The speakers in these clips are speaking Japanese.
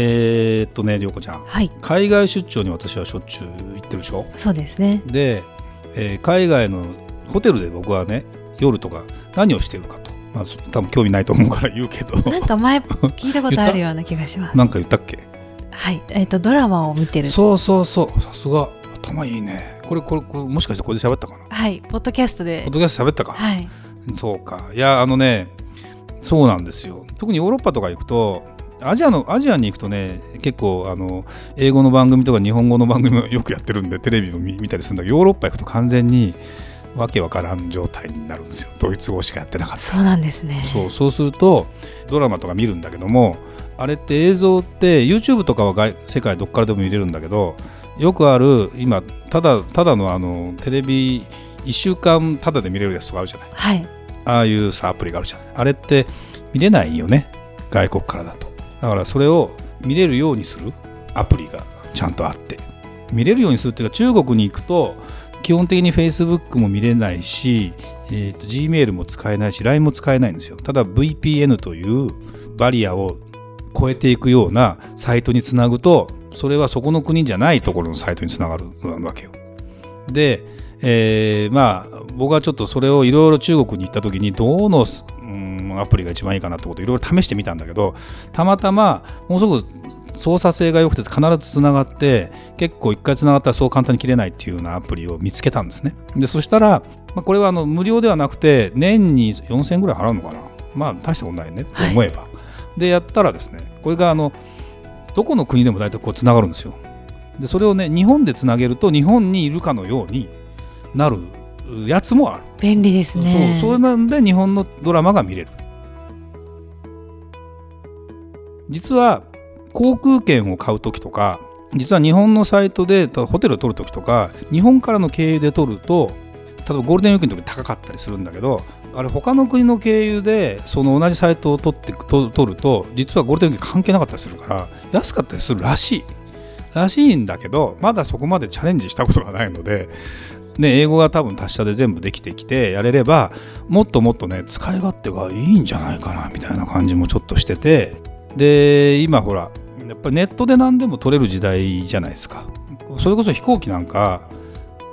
えー、っとね涼子ちゃん、はい、海外出張に私はしょっちゅう行ってるでしょ？そうですね。で、えー、海外のホテルで僕はね夜とか何をしてるかと。まあ多分興味ないと思うから言うけど。なんか前 聞いたことあるような気がします。なんか言ったっけ？はい。えー、っとドラマを見てる。そうそうそう。さすが。頭いいね。これこれこれもしかしてこれで喋ったかな？はい。ポッドキャストで。ポッドキャスト喋ったか？はい。そうか。いやあのねそうなんですよ。特にヨーロッパとか行くとアジアのアジアに行くとね結構あの英語の番組とか日本語の番組もよくやってるんでテレビも見たりするんだけどヨーロッパ行くと完全にわけわからん状態になるんですよ。ドイツ語しかやってなかった。そうなんですね。そうそうするとドラマとか見るんだけどもあれって映像って YouTube とかは外世界どっからでも見れるんだけどよくある今ただただのあのテレビ1週間ただで見れるやつとかあるじゃない、はい、ああいうさアプリがあるじゃない。あれって見れないよね。外国からだとだからそれを見れるようにするアプリがちゃんとあって。見れるようにするっていうか中国に行くと基本的に Facebook も見れないし、えーと、Gmail も使えないし LINE も使えないんですよ。ただ VPN というバリアを超えていくようなサイトにつなぐとそれはそこの国じゃないところのサイトにつながるわけよ。で、えー、まあ僕はちょっとそれをいろいろ中国に行った時にどうの、アプリが一番いいかなってことをいろいろ試してみたんだけどたまたまものすごく操作性が良くて必ずつながって結構一回つながったらそう簡単に切れないっていうようなアプリを見つけたんですね。でそしたら、まあ、これはあの無料ではなくて年に4000円ぐらい払うのかな？まあ大したことないねって思えば、はい、でやったらですねこれがあのどこの国でも大体こうつながるんですよ。でそれをね日本でつなげると日本にいるかのようになるやつもある。便利ですね。そうそれなんで日本のドラマが見れる実は航空券を買う時とか実は日本のサイトでホテルを取る時とか日本からの経由で取ると例えばゴールデンウィークの時高かったりするんだけどあれ他の国の経由でその同じサイトを取って取ると実はゴールデンウィーク関係なかったりするから安かったりするらしい。らしいんだけどまだそこまでチャレンジしたことがないのでで英語が多分達者で全部できてきてやれればもっともっとね使い勝手がいいんじゃないかなみたいな感じもちょっとしててで今ほらやっぱりネットで何でも取れる時代じゃないですか。それこそ飛行機なんか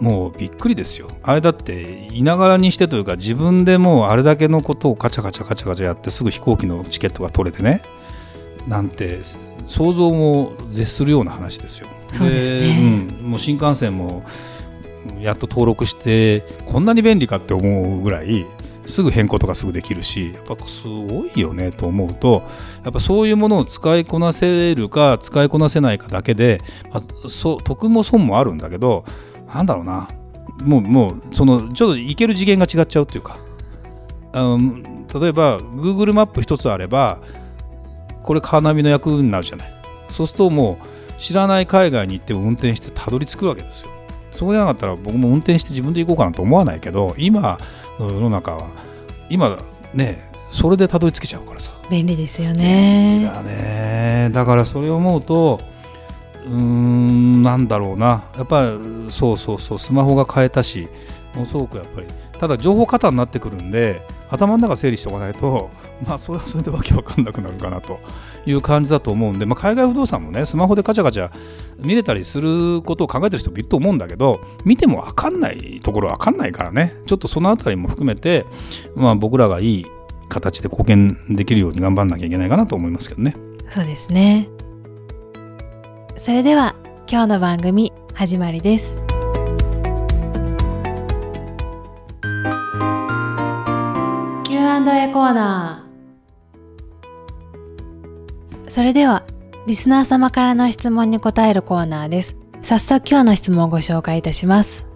もうびっくりですよ。あれだっていながらにしてというか自分でもうあれだけのことをカチャカチャカチャカチャやってすぐ飛行機のチケットが取れてね。なんて想像も絶するような話ですよ。そうですね、うん、もう新幹線もやっと登録してこんなに便利かって思うぐらいすぐ変更とかすぐできるしやっぱすごいよねと思うとやっぱそういうものを使いこなせるか使いこなせないかだけで、まあ、そ得も損もあるんだけどなんだろうな。もうもうそのちょっといける次元が違っちゃうっていうか。あの例えば Google マップ一つあればこれカーナビの役になるじゃない。そうするともう知らない海外に行っても運転してたどり着くわけですよ。そうじゃなかったら僕も運転して自分で行こうかなと思わないけど今の世の中は今ねそれでたどり着けちゃうからさ。便利ですよね。便利だね。だからそれを思うとうーんなんだろうな。やっぱりそうそうそうスマホが変えたしものすごくやっぱりただ情報過多になってくるんで頭の中整理しておかないと まあそれはそれでわけわかんなくなるかなという感じだと思うんで、まあ、海外不動産もねスマホでカチャカチャ見れたりすることを考えてる人もいると思うんだけど見てもわかんないところわかんないからねちょっとそのあたりも含めて、まあ、僕らがいい形で貢献できるように頑張んなきゃいけないかなと思いますけどね。そうですねそれでは今日の番組始まりです。Q&A コーナー。それではリスナー様からの質問に答えるコーナーです。早速今日の質問をご紹介いたします。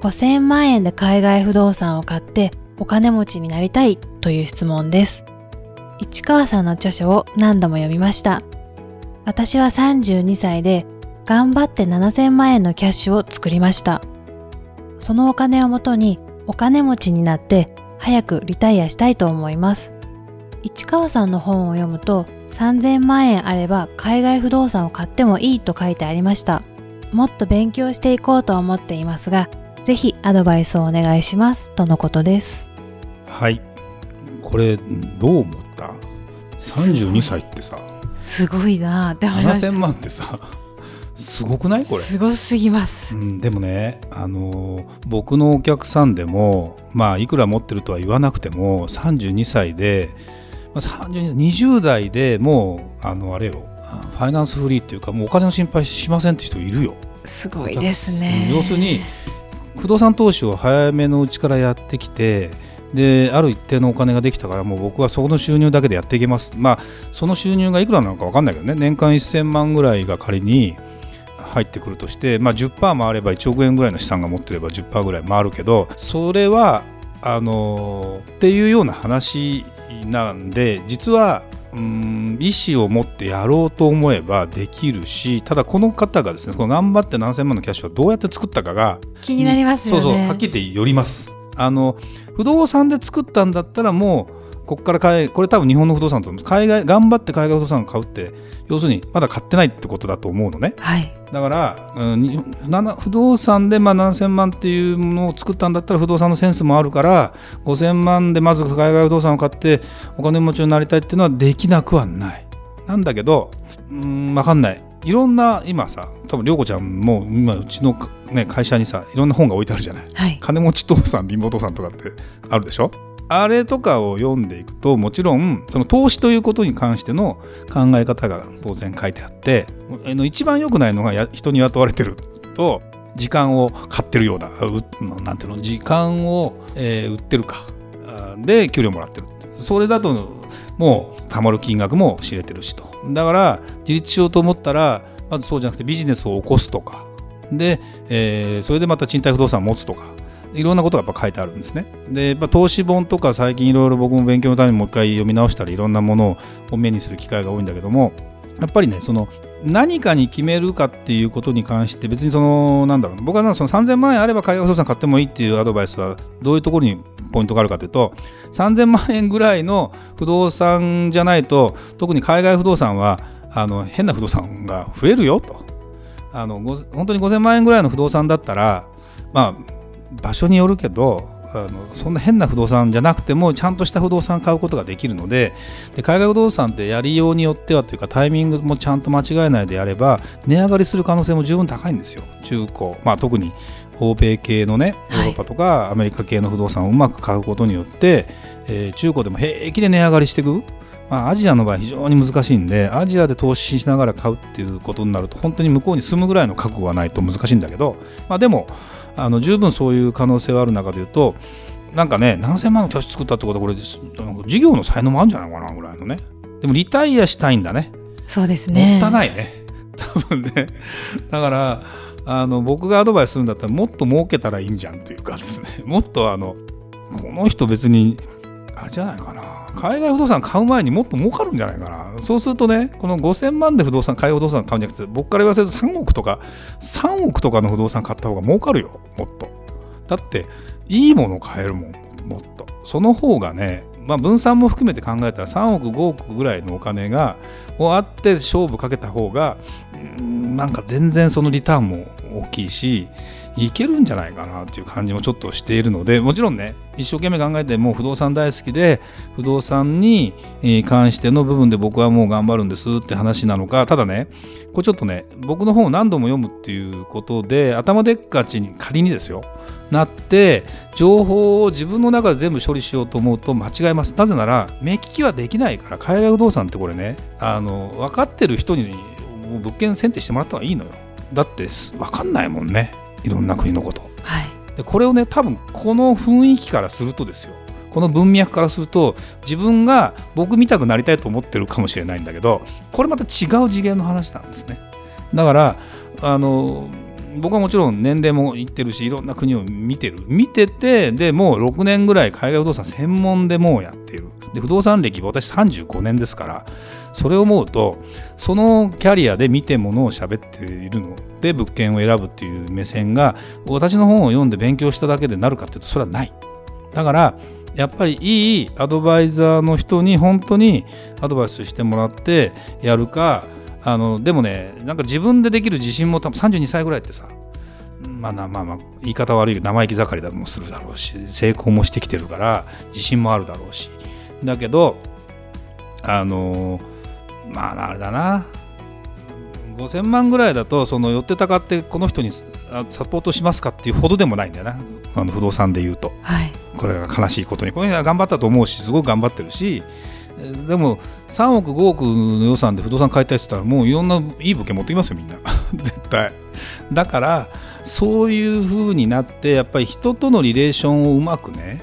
5000万円で海外不動産を買ってお金持ちになりたいという質問です。市川さんの著書を何度も読みました。私は32歳で頑張って7000万円のキャッシュを作りました。そのお金をもとにお金持ちになって早くリタイアしたいと思います。市川さんの本を読むと3000万円あれば海外不動産を買ってもいいと書いてありました。もっと勉強していこうと思っていますがぜひアドバイスをお願いします。とのことです。はい。これどう思った？32歳ってさ。すごい。なって思いました。7000万ってさすごくない？これ。すごすぎます、うん、でもね、あのー僕のお客さんでも、まあ、いくら持ってるとは言わなくても32歳で、まあ、32 20代でもうあのあれよファイナンスフリーっていうかもうお金の心配しませんって人いるよ。すごいですね。要するに不動産投資を早めのうちからやってきてである一定のお金ができたからもう僕はその収入だけでやっていけます。まあその収入がいくらなのか分かんないけどね。年間1000万ぐらいが仮に入ってくるとして、まあ、10%回れば1億円ぐらいの資産が持ってれば10%ぐらい回るけどそれはあのっていうような話なんで実はうん意思を持ってやろうと思えばできるしただこの方がですねこの頑張って何千万のキャッシュをどうやって作ったかが気になりますよね。そうそうはっきり言ってよります。あの不動産で作ったんだったらもうここから海これ多分日本の不動産と海外頑張って海外不動産を買うって要するにまだ買ってないってことだと思うのね。はい。だから、うん不動産でまあ7000万っていうものを作ったんだったら不動産のセンスもあるから5000万でまず海外不動産を買ってお金持ちになりたいっていうのはできなくはない。なんだけどうん分かんない。いろんな今さ多分涼子ちゃんも今うちの、ね、会社にさいろんな本が置いてあるじゃない。はい。金持ち父さん貧乏父さんとかってあるでしょ？あれとかを読んでいくともちろんその投資ということに関しての考え方が当然書いてあって一番良くないのが人に雇われてると時間を買ってるようなうなんていうの時間を、えー売ってるかで給料もらってるそれだともう貯まる金額も知れてるしと。だから自立しようと思ったらまずそうじゃなくてビジネスを起こすとか。で、えーそれでまた賃貸不動産を持つとか。いろんなことがやっぱ書いてあるんですね。で、やっぱ投資本とか最近いろいろ僕も勉強のためにもう一回読み直したりいろんなものを目にする機会が多いんだけどもやっぱりねその何かに決めるかっていうことに関して別にそのなんだろう僕はその3000万円あれば海外不動産買ってもいいっていうアドバイスはどういうところにポイントがあるかというと3000万円ぐらいの不動産じゃないと特に海外不動産はあの変な不動産が増えるよとあの本当に5000万円ぐらいの不動産だったらまあ場所によるけどあのそんな変な不動産じゃなくてもちゃんとした不動産買うことができるのでで海外不動産ってやりようによってはというかタイミングもちゃんと間違えないでやれば値上がりする可能性も十分高いんですよ。中古、まあ、特に欧米系のねヨはい。ーロッパとかアメリカ系の不動産をうまく買うことによって、えー中古でも平気で値上がりしていくまあ、アジアの場合非常に難しいんでアジアで投資しながら買うっていうことになると本当に向こうに住むぐらいの覚悟がないと難しいんだけど、まあ、でもあの十分そういう可能性はある中で言うとなんかね7000万のキャッシュ作ったってことはこれ事業の才能もあるんじゃないかなぐらいのね。でもリタイアしたいんだね。そうですもねったいないね。多分ね。だからあの僕がアドバイスするんだったらもっと儲けたらいいんじゃんというかですね。もっとあのこの人別にあれじゃないかな海外不動産買う前にもっと儲かるんじゃないかな。そうするとねこの5000万で不動産海外不動産買うんじゃなくて僕から言わせると3億とか3億とかの不動産買った方が儲かるよもっと。だっていいもの買えるもんもっと。その方がねまあ分散も含めて考えたら3億5億ぐらいのお金がをあって勝負かけた方がんなんか全然そのリターンも大きいしいけるんじゃないかなっていう感じもちょっとしているのでもちろんね一生懸命考えてもう不動産大好きで不動産に関しての部分で僕はもう頑張るんですって話なのかただねこれちょっとね僕の本を何度も読むっていうことで頭でっかちに仮にですよなって情報を自分の中で全部処理しようと思うと間違えます。なぜなら目利きはできないから海外不動産ってこれねあの分かってる人に物件選定してもらった方がいいのよ。だってす分かんないもんね。いろんな国のこと。はい。でこれをね多分この雰囲気からするとですよ。この文脈からすると自分が僕見たくなりたいと思ってるかもしれないんだけどこれまた違う次元の話なんですね。だからあの僕はもちろん年齢もいってるしいろんな国を見てる。見ててでもう6年ぐらい海外不動産専門でもうやってる。で不動産歴私35年ですからそれを思うとそのキャリアで見てものを喋っているの。で物件を選ぶっていう目線が私の本を読んで勉強しただけでなるかっていうとそれはない。だからやっぱりいいアドバイザーの人に本当にアドバイスしてもらってやるかあのでもねなんか自分でできる自信も多分32歳ぐらいってさまあまあまあ言い方悪いけど生意気盛りだもするだろうし成功もしてきてるから自信もあるだろうし。だけどあのまああれだな。5000万ぐらいだとその寄ってたかってこの人にサポートしますかっていうほどでもないんだよな。あの不動産で言うと、はい、これが悲しいことに。この人は頑張ったと思うしすごく頑張ってるしでも3億5億の予算で不動産買いたいって言ったらもういろんないい物件持ってきますよみんな。絶対。だからそういう風になってやっぱり人とのリレーションをうまくね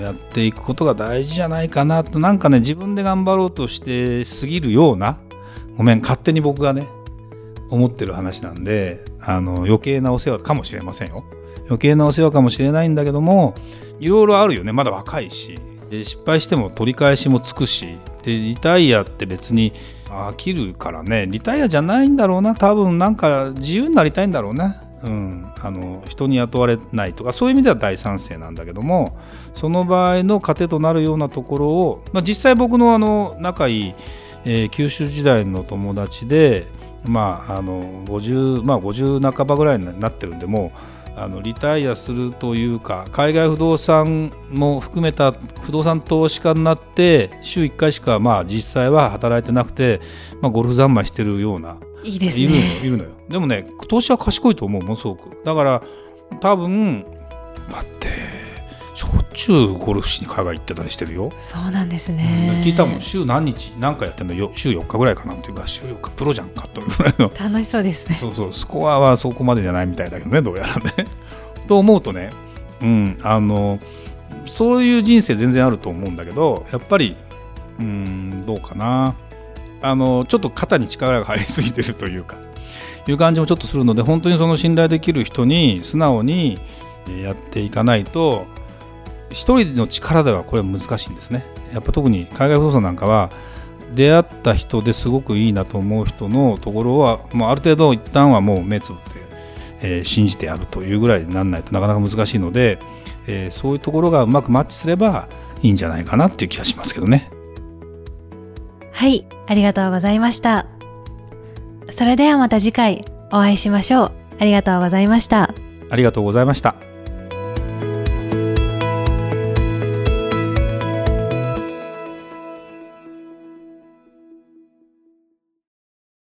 やっていくことが大事じゃないかなと。なんかね自分で頑張ろうとしてすぎるようなごめん勝手に僕がね思ってる話なんであの余計なお世話かもしれませんよ。余計なお世話かもしれないんだけどもいろいろあるよね。まだ若いし。で失敗しても取り返しもつくしでリタイアって別に飽きるからね。リタイアじゃないんだろうな。多分なんか自由になりたいんだろうな、うん、あの人に雇われないとかそういう意味では大賛成なんだけどもその場合の糧となるようなところを、まあ、実際僕のあの仲いい、えー、九州時代の友達でまああの50まあ50半ばぐらいになってるんでもうあのリタイアするというか海外不動産も含めた不動産投資家になって週1回しかまあ実際は働いてなくて、まあ、ゴルフ三昧してるようないいですね。いるのよ。でもね投資は賢いと思うものすごく。だから多分だってゅうゴルフしに海外行ってたりしてるよ。そうなんですね、聞いたもん。週何日何かやってんの？よ週4日ぐらいかなっていうか週4日プロじゃんかというぐらいの。楽しそうですね。そうそう。スコアはそこまでじゃないみたいだけどねどうやらね。と思うとねうんあのそういう人生全然あると思うんだけどやっぱりうんどうかな。あのちょっと肩に力が入りすぎてるというかいう感じもちょっとするので本当にその信頼できる人に素直にやっていかないと一人の力ではこれは難しいんですね。やっぱ特に海外不動産なんかは出会った人ですごくいいなと思う人のところはもうある程度一旦はもう目つぶって、えー、信じてやるというぐらいにならないとなかなか難しいので、えー、そういうところがうまくマッチすればいいんじゃないかなっていう気がしますけどね。はいありがとうございました。それではまた次回お会いしましょう。ありがとうございました。ありがとうございました。